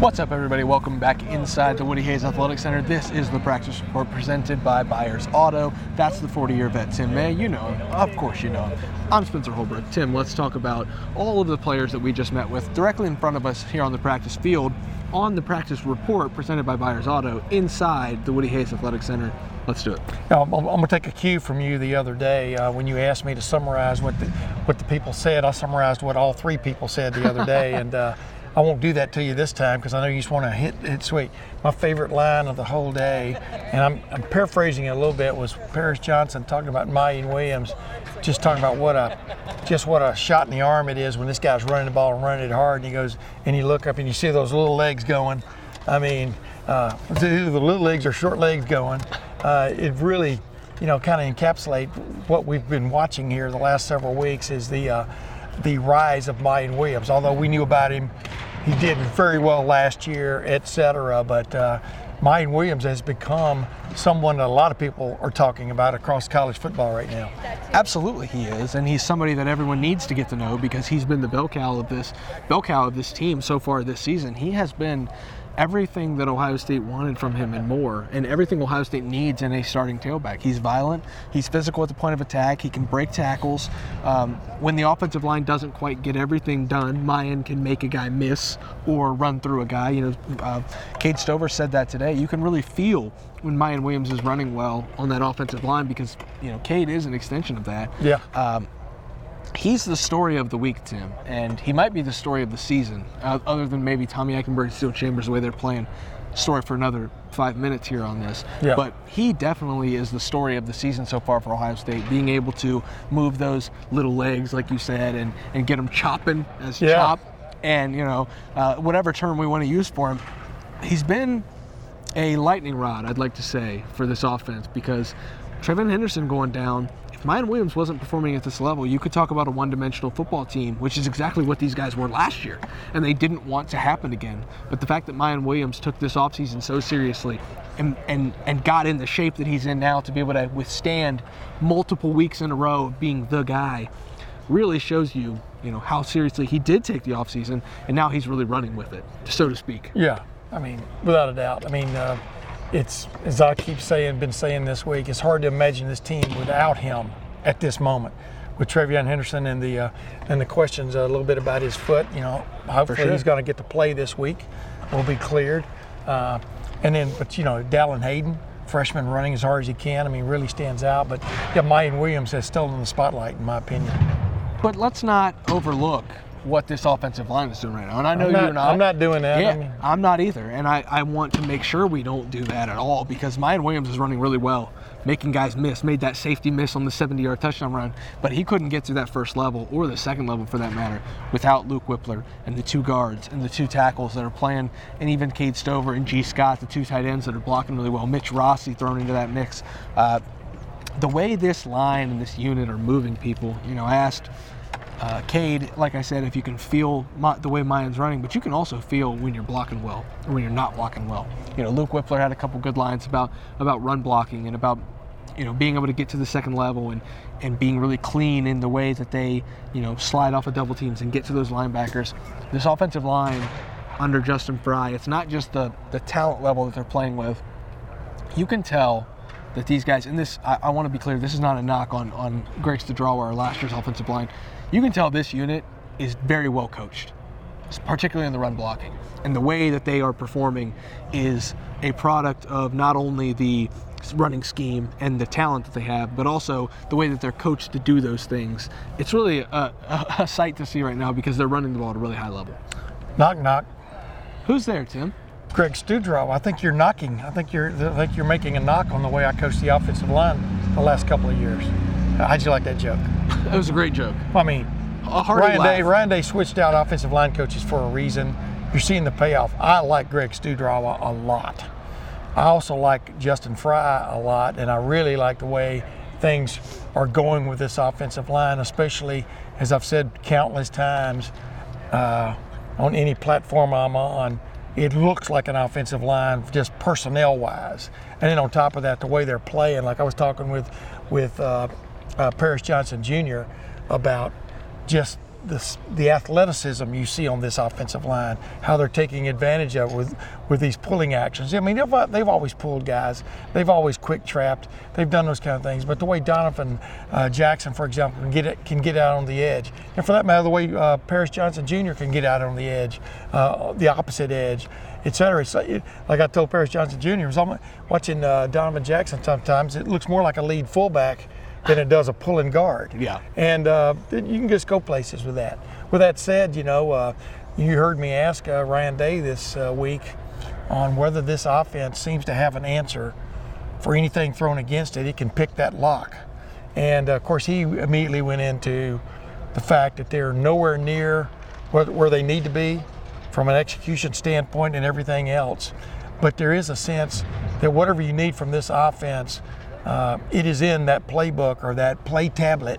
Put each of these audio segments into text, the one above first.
What's up, everybody? Welcome back inside the Woody Hayes Athletic Center. This is the practice report presented by Byers Auto. That's the 40 year vet, Tim May. You know him. Of course, you know him. I'm Spencer Holbrook. Tim, let's talk about all of the players that we just met with directly in front of us here on the practice field on the practice report presented by Byers Auto inside the Woody Hayes Athletic Center. Let's do it. Now, I'm, I'm going to take a cue from you the other day uh, when you asked me to summarize what the, what the people said. I summarized what all three people said the other day, and uh, I won't do that to you this time because I know you just want to hit it sweet. My favorite line of the whole day, and I'm, I'm paraphrasing it a little bit, was Paris Johnson talking about Miyan Williams, just talking about what a just what a shot in the arm it is when this guy's running the ball and running it hard, and he goes and you look up and you see those little legs going. I mean, uh, the little legs or short legs going. Uh, it really, you know, kind of encapsulate what we've been watching here the last several weeks is the uh, the rise of Miyan Williams. Although we knew about him he did very well last year, etc. But uh, Miyan Williams has become someone that a lot of people are talking about across college football right now. Absolutely, he is, and he's somebody that everyone needs to get to know because he's been the bell cow of this bell cow of this team so far this season. He has been everything that Ohio State wanted from him and more, and everything Ohio State needs in a starting tailback. He's violent, he's physical at the point of attack, he can break tackles. Um, when the offensive line doesn't quite get everything done, Miyan can make a guy miss or run through a guy. You know, uh, Cade Stover said that today. You can really feel when Miyan Williams is running well on that offensive line because you know Cade is an extension of that. Yeah. Um, he's the story of the week, Tim, and he might be the story of the season, uh, other than maybe Tommy Eichenberg, Steele Chambers, the way they're playing. Story for another five minutes here on this, yeah. but he definitely is the story of the season so far for Ohio State. Being able to move those little legs, like you said, and and get them chopping as yeah. chop, and you know uh, whatever term we want to use for him, he's been a lightning rod, I'd like to say, for this offense because TreVeyon Henderson going down if Miyan Williams wasn't performing at this level, you could talk about a one dimensional football team, which is exactly what these guys were last year. And they didn't want to happen again. But the fact that Miyan Williams took this offseason so seriously and, and, and got in the shape that he's in now to be able to withstand multiple weeks in a row of being the guy really shows you, you know, how seriously he did take the offseason and now he's really running with it, so to speak. Yeah. I mean, without a doubt. I mean, uh, it's as I keep saying, been saying this week. It's hard to imagine this team without him at this moment. With TreVeyon Henderson and the uh, and the questions a little bit about his foot, you know, hopefully sure. he's going to get to play this week. Will be cleared, uh, and then but you know, Dallan Hayden, freshman running as hard as he can. I mean, really stands out. But yeah, Miyan Williams has stolen the spotlight in my opinion. But let's not overlook what this offensive line is doing right now. And I know not, you're not. I'm not doing that. Yeah, I mean, I'm not either. And I, I want to make sure we don't do that at all because Miyan Williams is running really well, making guys miss, made that safety miss on the 70 yard touchdown run, but he couldn't get through that first level or the second level for that matter without Luke Wypler and the two guards and the two tackles that are playing, and even Cade Stover and Gee Scott, the two tight ends that are blocking really well. Mitch Rossi thrown into that mix. Uh, the way this line and this unit are moving people, you know, I asked uh, Cade, like I said, if you can feel my, the way Miyan's running, but you can also feel when you're blocking well or when you're not blocking well. You know, Luke Wypler had a couple good lines about about run blocking and about you know being able to get to the second level and and being really clean in the way that they you know slide off of double teams and get to those linebackers. This offensive line under Justin Frye, it's not just the the talent level that they're playing with. You can tell that these guys, and this, I, I want to be clear, this is not a knock on, on Greg Studrawa or last year's offensive line. You can tell this unit is very well coached, particularly in the run blocking. And the way that they are performing is a product of not only the running scheme and the talent that they have, but also the way that they're coached to do those things. It's really a, a, sight to see right now because they're running the ball at a really high level. knock knock. Who's there, Tim? Greg Studrawa, I think you're knocking. I think you're I think you're making a knock on the way I coached the offensive line the last couple of years. How'd you like that joke? It was a great joke. I mean, A hearty Ryan laugh. Day Ryan Day switched out offensive line coaches for a reason. You're seeing the payoff. I like Greg Studrawa a, a lot. I also like Justin Frye a lot, and I really like the way things are going with this offensive line, especially as I've said countless times uh, on any platform I'm on. It looks like an offensive line, just personnel wise, and then on top of that, the way they're playing. Like I was talking with with uh, uh, Paris Johnson Jr. about just the the athleticism you see on this offensive line, how they're taking advantage of with with these pulling actions. I mean, they've, they've always pulled guys, they've always quick trapped, they've done those kind of things. But the way Donovan uh, Jackson, for example, can get it, can get out on the edge, and for that matter, the way uh, Paris Johnson Jr. can get out on the edge, uh, the opposite edge, etc. Like, like I told Paris Johnson Jr. Was watching uh, Donovan Jackson sometimes. It looks more like a lead fullback than it does a pulling guard. Yeah. And uh, you can just go places with that. With that said, you know, uh, you heard me ask uh, Ryan Day this uh, week on whether this offense seems to have an answer for anything thrown against it. It can pick that lock. And of course, he immediately went into the fact that they're nowhere near where, where they need to be from an execution standpoint and everything else. But there is a sense that whatever you need from this offense, uh, it is in that playbook or that play tablet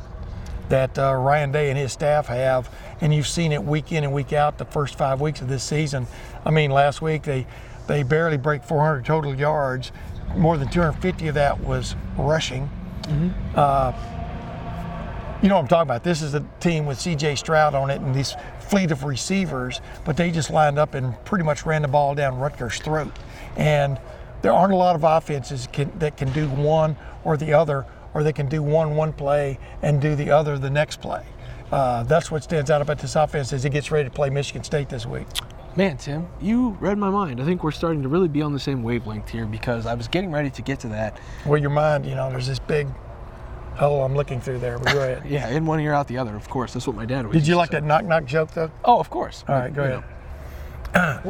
that uh, Ryan Day and his staff have, and you've seen it week in and week out the first five weeks of this season. I mean, last week they they barely break 400 total yards. More than 250 of that was rushing. Mm-hmm. Uh, you know what I'm talking about. This is a team with C.J. Stroud on it and this fleet of receivers, but they just lined up and pretty much ran the ball down Rutgers' throat. And there aren't a lot of offenses can, that can do one or the other, or they can do one one play and do the other the next play. Uh, that's what stands out about this offense as it gets ready to play Michigan State this week. Man, Tim, you read my mind. I think we're starting to really be on the same wavelength here because I was getting ready to get to that. Well, your mind, you know, there's this big hole I'm looking through there. But go ahead. yeah, in one ear, out the other. Of course, that's what my dad would. Did you like that knock knock joke though? Oh, of course. All right, go you ahead. know.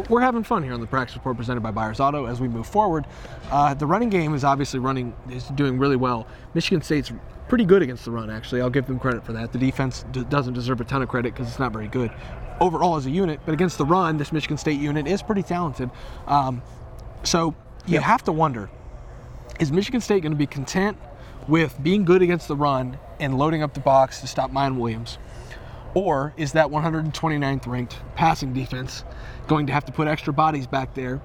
We're having fun here on the practice report presented by Byers Auto as we move forward. Uh, the running game is obviously running is doing really well. Michigan State's pretty good against the run. Actually, I'll give them credit for that. The defense d- doesn't deserve a ton of credit because it's not very good overall as a unit. But against the run, this Michigan State unit is pretty talented. Um, so you Yep. have to wonder: Is Michigan State going to be content with being good against the run and loading up the box to stop Miyan Williams? Or is that 129th ranked passing defense going to have to put extra bodies back there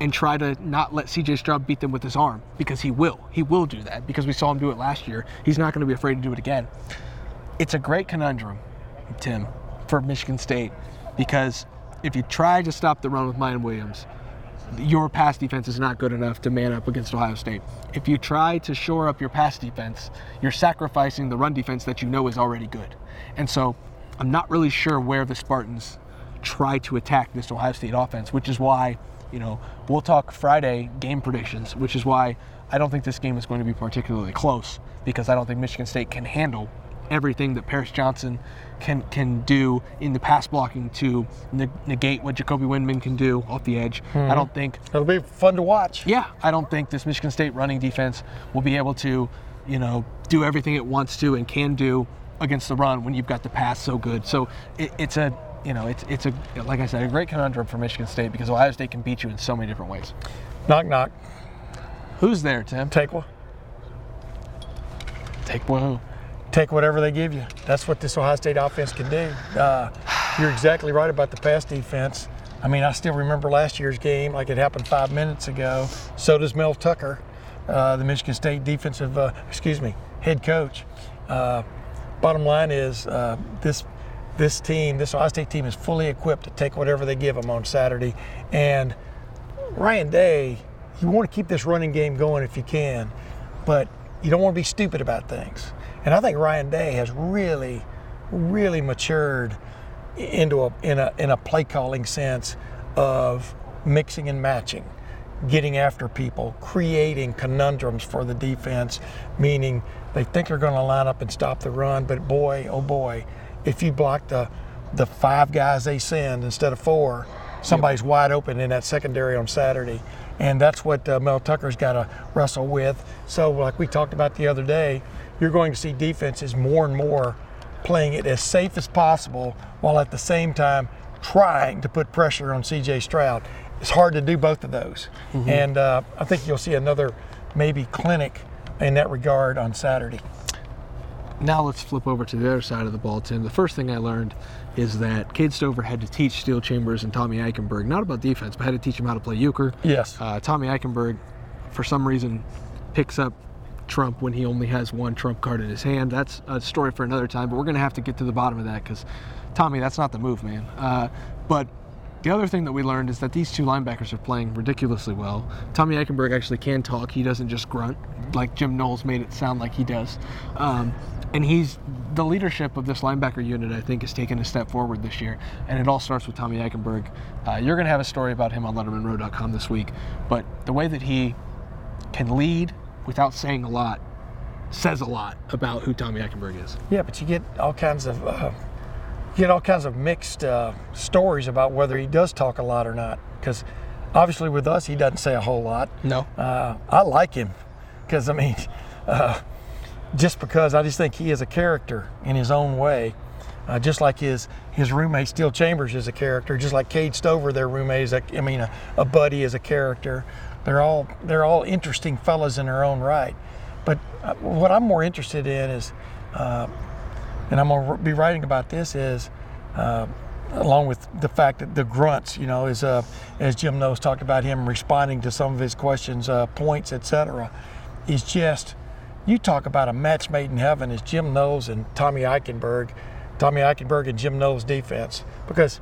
and try to not let CJ Stroud beat them with his arm? Because he will. He will do that because we saw him do it last year. He's not going to be afraid to do it again. It's a great conundrum, Tim, for Michigan State because if you try to stop the run with Miyan Williams, your pass defense is not good enough to man up against Ohio State. If you try to shore up your pass defense, you're sacrificing the run defense that you know is already good. And so I'm not really sure where the Spartans try to attack this Ohio State offense, which is why, you know, we'll talk Friday game predictions, which is why I don't think this game is going to be particularly close because I don't think Michigan State can handle everything that Paris Johnson can can do in the pass blocking to neg- negate what Jacoby Windmon can do off the edge. I hmm. don't think It'll be fun to watch. yeah, I don't think this Michigan State running defense will be able to, you know, do everything it wants to and can do against the run when you've got the pass so good. So it, it's a, you know, it's it's a like I said, a great conundrum for Michigan State because Ohio State can beat you in so many different ways. Knock knock. Who's there, Tim? Take one. Take woohoo. take whatever they give you. That's what this Ohio State offense can do. Uh, you're exactly right about the pass defense. I mean, I still remember last year's game like it happened five minutes ago. So does Mel Tucker, uh, the Michigan State defensive, uh, excuse me, head coach. Uh, bottom line is uh, this this team, this Ohio State team, is fully equipped to take whatever they give them on Saturday. And Ryan Day, you want to keep this running game going if you can, but you don't want to be stupid about things. And I think Ryan Day has really, really matured into a in a in a play calling sense of mixing and matching, getting after people, creating conundrums for the defense, meaning they think they're going to line up and stop the run, but boy, oh boy, if you block the the five guys they send instead of four, somebody's wide open in that secondary on Saturday. And that's what uh, Mel Tucker's got to wrestle with. So, like we talked about the other day, you're going to see defenses more and more playing it as safe as possible while at the same time trying to put pressure on CJ Stroud. It's hard to do both of those. And uh, I think you'll see another maybe clinic in that regard on Saturday. Now let's flip over to the other side of the ball, Tim. The first thing I learned is that Cade Stover had to teach Steele Chambers and Tommy Eichenberg, not about defense, but had to teach him how to play euchre. Yes. Uh, Tommy Eichenberg, for some reason, picks up Trump when he only has one Trump card in his hand. That's a story for another time, but we're going to have to get to the bottom of that because Tommy, that's not the move, man. Uh, but the other thing that we learned is that these two linebackers are playing ridiculously well. Tommy Eichenberg actually can talk. He doesn't just grunt like Jim Knowles made it sound like he does. Um, and he's the leadership of this linebacker unit. I think has taken a step forward this year, and it all starts with Tommy Eichenberg. Uh, you're going to have a story about him on LettermanRow.com this week, but the way that he can lead without saying a lot says a lot about who Tommy Eichenberg is. Yeah, but you get all kinds of uh, you get all kinds of mixed uh, stories about whether he does talk a lot or not. Because obviously with us, he doesn't say a whole lot. No. Uh, I like him because I mean, uh, just because I just think he is a character in his own way. Uh, just like his his roommate Steele Chambers is a character, just like Cade Stover, their roommate is a, I mean a, a buddy is a character. They're all they're all interesting fellas in their own right. But uh, what I'm more interested in is, uh, and I'm going to be writing about this is, uh, along with the fact that the grunts, you know, is uh, as Jim Knowles talked about him responding to some of his questions, uh, points, etc., is just you talk about a match made in heaven is Jim Knowles and Tommy Eichenberg, Tommy Eichenberg and Jim Knowles defense because,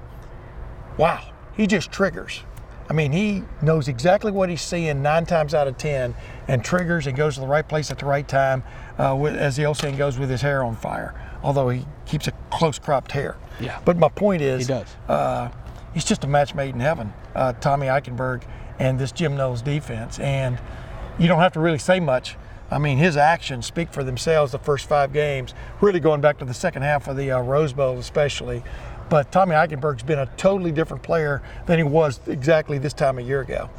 wow, he just triggers. I mean, he knows exactly what he's seeing nine times out of ten, and triggers and goes to the right place at the right time. Uh, with, as the old saying goes, with his hair on fire. Although he keeps a close cropped hair. Yeah. But my point is, He does. Uh, he's just a match made in heaven. Uh, Tommy Eichenberg and this Jim Knowles defense, and you don't have to really say much. I mean, his actions speak for themselves. The first five games, really going back to the second half of the uh, Rose Bowl, especially. But Tommy Eichenberg's been a totally different player than he was exactly this time a year ago.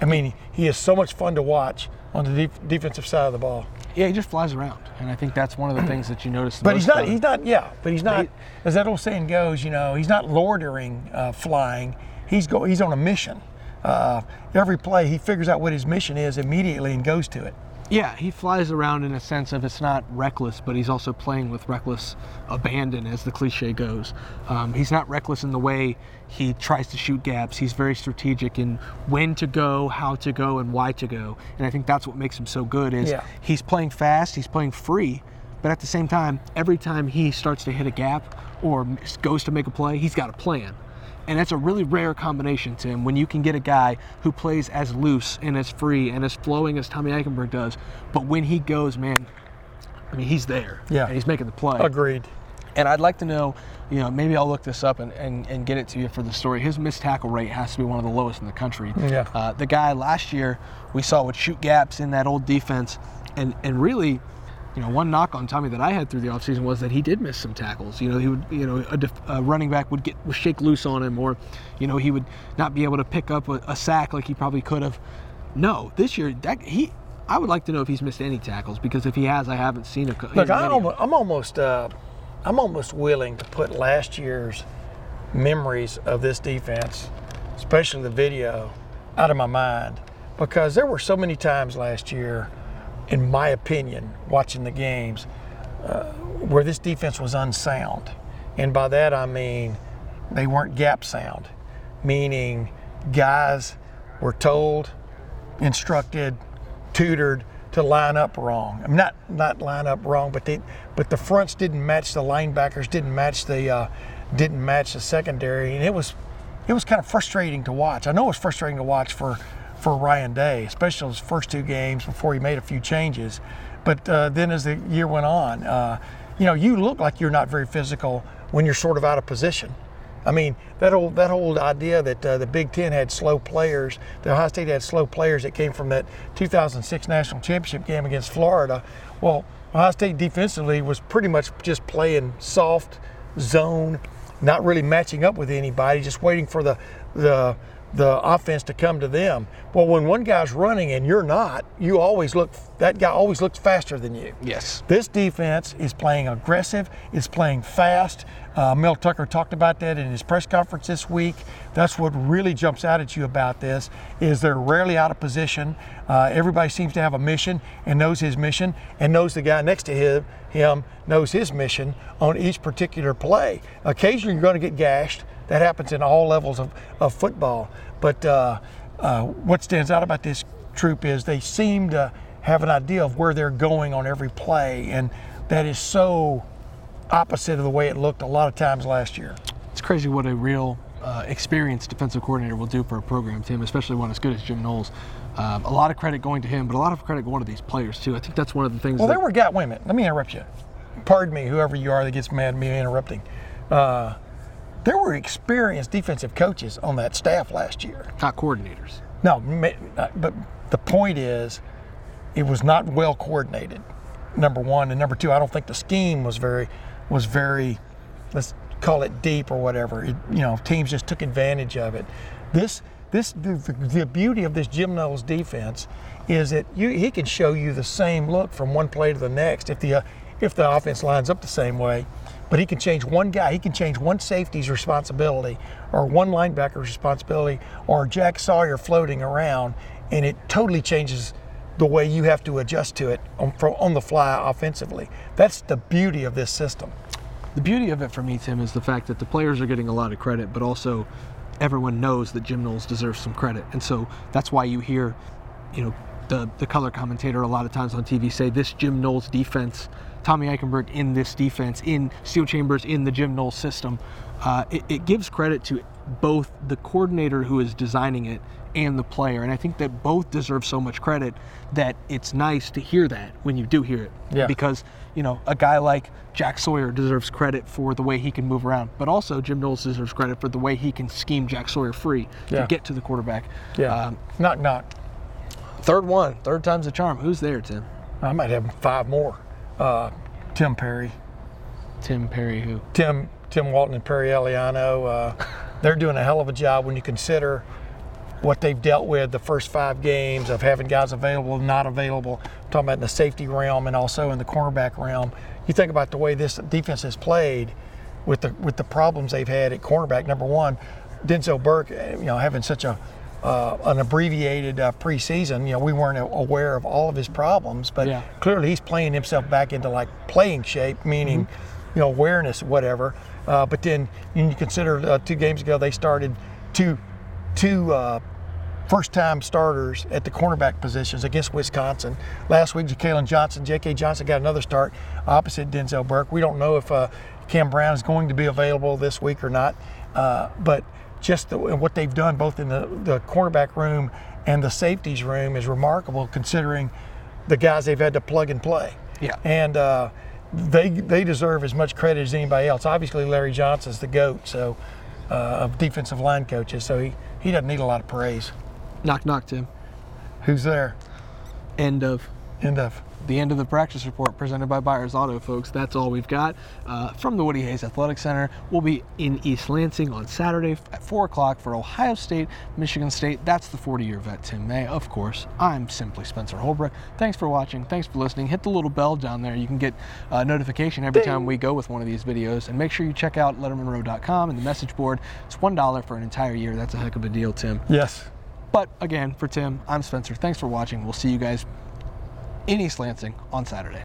I mean, he is so much fun to watch on the def- defensive side of the ball. Yeah, he just flies around, and I think that's one of the things that you notice. the But he's not. He's not. Yeah. But he's not. he- as that old saying goes, you know, he's not loitering uh, flying. He's go. He's on a mission. Uh, every play, he figures out what his mission is immediately and goes to it. Yeah, he flies around in a sense of it's not reckless, but he's also playing with reckless abandon, as the cliche goes. Um, he's not reckless in the way he tries to shoot gaps. He's very strategic in when to go, how to go, and why to go. And I think that's what makes him so good. Is Yeah. he's playing fast, he's playing free, but at the same time, every time he starts to hit a gap or goes to make a play, he's got a plan. And that's a really rare combination, Tim, when you can get a guy who plays as loose and as free and as flowing as Tommy Eichenberg does, but when he goes, man, I mean, he's there. Yeah. And he's making the play. Agreed. And I'd like to know, you know, maybe I'll look this up and, and, and get it to you for the story. His missed tackle rate has to be one of the lowest in the country. Yeah. Uh, the guy last year we saw would shoot gaps in that old defense, and and really, you know, one knock on Tommy that I had through the offseason was that he did miss some tackles. You know, he would, you know, a, def, a running back would get would shake loose on him, or, you know, he would not be able to pick up a, a sack like he probably could have. No, this year that he. I would like to know if he's missed any tackles because if he has, I haven't seen a. Look, I'm almost, I'm almost, uh, I'm almost willing to put last year's memories of this defense, especially the video, out of my mind, because there were so many times last year, in my opinion, watching the games, uh, where this defense was unsound, and by that I mean they weren't gap sound, meaning guys were told, instructed, tutored to line up wrong. I mean, not not line up wrong, but they but the fronts didn't match the linebackers, didn't match the uh, didn't match the secondary, and it was it was kind of frustrating to watch. I know it was frustrating to watch for for Ryan Day, especially those first two games before he made a few changes. But uh, then as the year went on, uh, you know, you look like you're not very physical when you're sort of out of position. I mean, that old that old idea that uh, the Big Ten had slow players, the Ohio State had slow players that came from that 2006 national championship game against Florida. Well, Ohio State defensively was pretty much just playing soft zone, not really matching up with anybody, just waiting for the the the offense to come to them. Well, when one guy's running and you're not, you always look that guy always looks faster than you. Yes. This defense is playing aggressive, it's playing fast. Uh, Mel Tucker talked about that in his press conference this week. That's what really jumps out at you about this is they're rarely out of position. Uh, everybody seems to have a mission and knows his mission and knows the guy next to him, him knows his mission on each particular play. Occasionally you're going to get gashed. That happens in all levels of, of football. But uh, uh, what stands out about this troop is they seem to have an idea of where they're going on every play, and that is so opposite of the way it looked a lot of times last year. It's crazy what a real uh, experienced defensive coordinator will do for a program, Tim, especially one as good as Jim Knowles. Um, a lot of credit going to him, but a lot of credit going to these players too. I think that's one of the things. Well, there were guys. Wait a minute. Let me interrupt you. Pardon me, whoever you are that gets mad at me interrupting. Uh, there were experienced defensive coaches on that staff last year. not coordinators. No, uh, but the point is, it was not well coordinated. Number one, and number two, I don't think the scheme was very, was very, let's call it deep or whatever. It, you know, teams just took advantage of it. This, this, the, the, the beauty of this Jim Knowles defense is that you, he can show you the same look from one play to the next if the, uh, if the offense lines up the same way. But he can change one guy. He can change one safety's responsibility, or one linebacker's responsibility, or Jack Sawyer floating around, and it totally changes the way you have to adjust to it on, on the fly offensively. That's the beauty of this system. The beauty of it for me, Tim, is the fact that the players are getting a lot of credit, but also everyone knows that Jim Knowles deserves some credit. And so that's why you hear, you know, the, the color commentator a lot of times on TV say this Jim Knowles defense, Tommy Eichenberg in this defense, in Steele Chambers in the Jim Knowles system. Uh, it, it gives credit to both the coordinator who is designing it and the player. And I think that both deserve so much credit that it's nice to hear that when you do hear it. Yeah. Because, you know, a guy like Jack Sawyer deserves credit for the way he can move around, but also Jim Knowles deserves credit for the way he can scheme Jack Sawyer free Yeah. to get to the quarterback. Yeah. Um, knock knock. Third one, third time's a charm. Who's there, Tim? I might have five more. Uh, Tim Perry, Tim Perry, who? Tim Tim Walton and Perry Eliano. Uh, they're doing a hell of a job when you consider what they've dealt with the first five games of having guys available, not available. I'm talking about in the safety realm and also in the cornerback realm. You think about the way this defense has played with the with the problems they've had at cornerback. Number one, Denzel Burke, eh, you know, having such a uh, an abbreviated uh, preseason, you know, we weren't aware of all of his problems, but Yeah. clearly he's playing himself back into like playing shape, meaning, you know, awareness, whatever. Uh, but then when you consider uh, two games ago they started two two uh, first-time starters at the cornerback positions against Wisconsin. Last week, Jalen Johnson, J.K. Johnson got another start opposite Denzel Burke. We don't know if uh, Cam Brown is going to be available this week or not, uh, but just the, what they've done both in the, the cornerback room and the safeties room is remarkable considering the guys they've had to plug and play. Yeah. And uh, they they deserve as much credit as anybody else. Obviously, Larry Johnson's the goat, so uh, of defensive line coaches, so he, he doesn't need a lot of praise. Knock, knock, Tim. Who's there? End of End of. the end of the practice report presented by Byers Auto, folks. That's all we've got uh, from the Woody Hayes Athletic Center. We'll be in East Lansing on Saturday at 4 o'clock for Ohio State, Michigan State. That's the 40 year vet, Tim May. Of course, I'm simply Spencer Holbrook. Thanks for watching. Thanks for listening. Hit the little bell down there. You can get a notification every time we go with one of these videos. And make sure you check out lettermanrow.com and the message board. It's $1 for an entire year. That's a heck of a deal, Tim. Yes. But again, for Tim, I'm Spencer. Thanks for watching. We'll see you guys in East Lansing on Saturday.